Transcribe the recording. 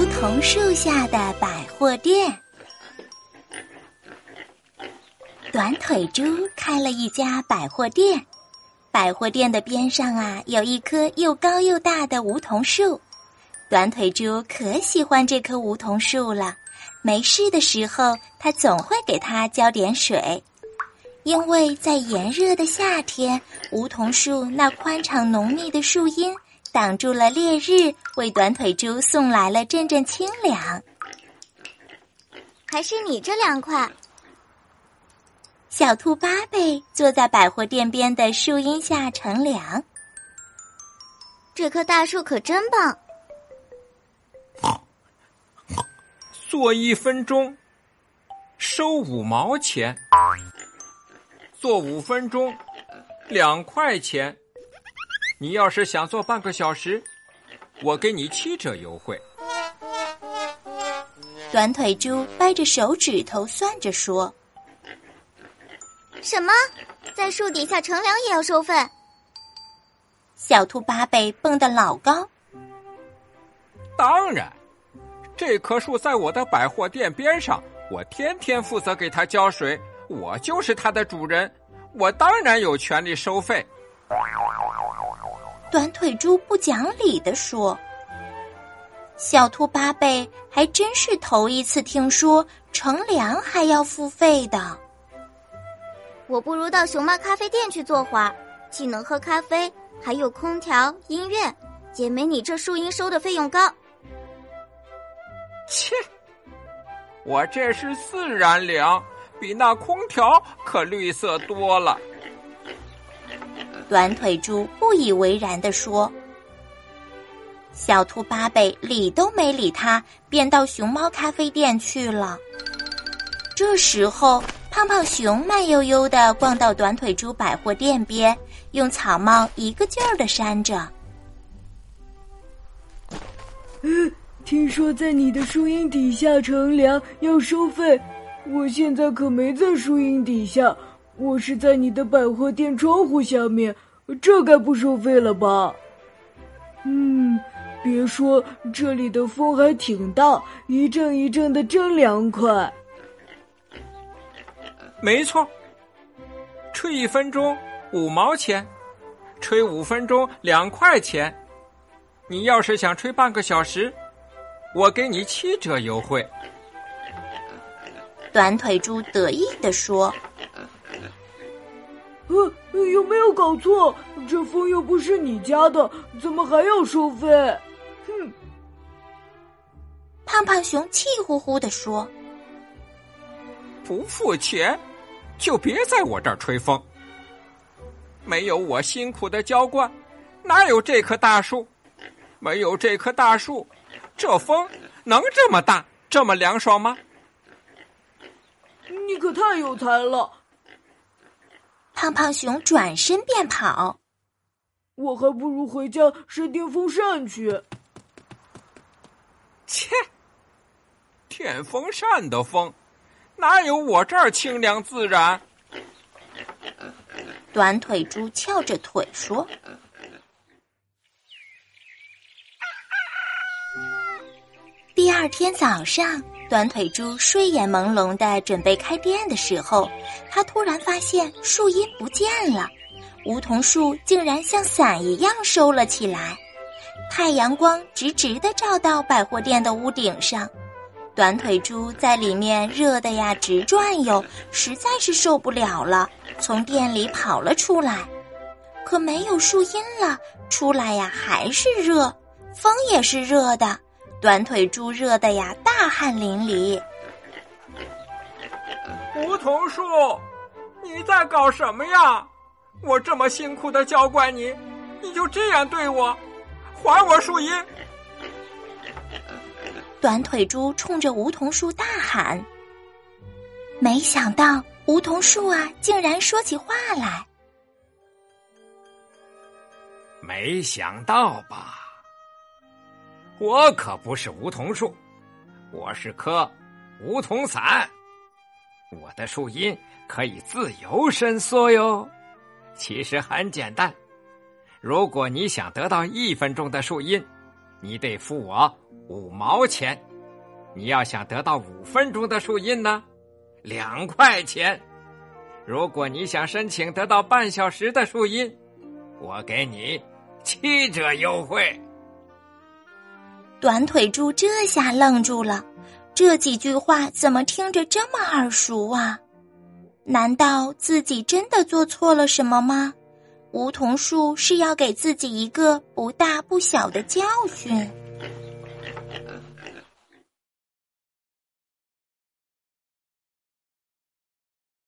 梧桐树下的百货店。短腿猪开了一家百货店，百货店的边上啊，有一棵又高又大的梧桐树。短腿猪可喜欢这棵梧桐树了，没事的时候，它总会给它浇点水。因为在炎热的夏天，梧桐树那宽敞浓密的树荫挡住了烈日，为短腿猪送来了阵阵清凉。还是你这凉快。小兔八贝坐在百货店边的树荫下乘凉。这棵大树可真棒。坐一分钟，收五毛钱。坐五分钟，两块钱。你要是想坐半个小时，我给你七折优惠。短腿猪掰着手指头算着说：“什么，在树底下乘凉也要收费？”小兔八贝蹦得老高。当然，这棵树在我的百货店边上，我天天负责给它浇水。我就是它的主人，我当然有权利收费。短腿猪不讲理的说：“小兔八贝还真是头一次听说乘凉还要付费的。我不如到熊猫咖啡店去坐会儿，既能喝咖啡，还有空调、音乐，也没你这树荫收的费用高。”切，我这是自然凉。比那空调可绿色多了。短腿猪不以为然地说：“小兔八贝理都没理他，便到熊猫咖啡店去了。”这时候，胖胖熊慢悠悠的逛到短腿猪百货店边，用草帽一个劲儿的扇着。嗯，听说在你的树荫底下乘凉要收费。我现在可没在树荫底下，我是在你的百货店窗户下面，这该不收费了吧？嗯，别说，这里的风还挺大，一阵一阵的，真凉快。没错，吹一分钟五毛钱，吹五分钟两块钱。你要是想吹半个小时，我给你七折优惠。短腿猪得意地说：“呃，有没有搞错？这风又不是你家的，怎么还要收费？”哼！胖胖熊气呼呼的说：“不付钱，就别在我这儿吹风。没有我辛苦的浇灌，哪有这棵大树？没有这棵大树，这风能这么大，这么凉爽吗？”你可太有才了！胖胖熊转身便跑，我还不如回家扇电风扇去。切！电风扇的风，哪有我这儿清凉自然？短腿猪翘着腿说。第二天早上。短腿猪睡眼朦胧的准备开店的时候，他突然发现树荫不见了，梧桐树竟然像伞一样收了起来，太阳光直直的照到百货店的屋顶上，短腿猪在里面热的呀直转悠，实在是受不了了，从店里跑了出来，可没有树荫了，出来呀还是热，风也是热的。短腿猪热的呀，大汗淋漓。梧桐树，你在搞什么呀？我这么辛苦的浇灌你，你就这样对我？还我树荫！短腿猪冲着梧桐树大喊。没想到梧桐树啊，竟然说起话来。没想到吧？我可不是梧桐树，我是棵梧桐伞。我的树荫可以自由伸缩哟。其实很简单，如果你想得到一分钟的树荫，你得付我五毛钱；你要想得到五分钟的树荫呢，两块钱。如果你想申请得到半小时的树荫，我给你七折优惠。短腿猪这下愣住了，这几句话怎么听着这么耳熟啊？难道自己真的做错了什么吗？梧桐树是要给自己一个不大不小的教训。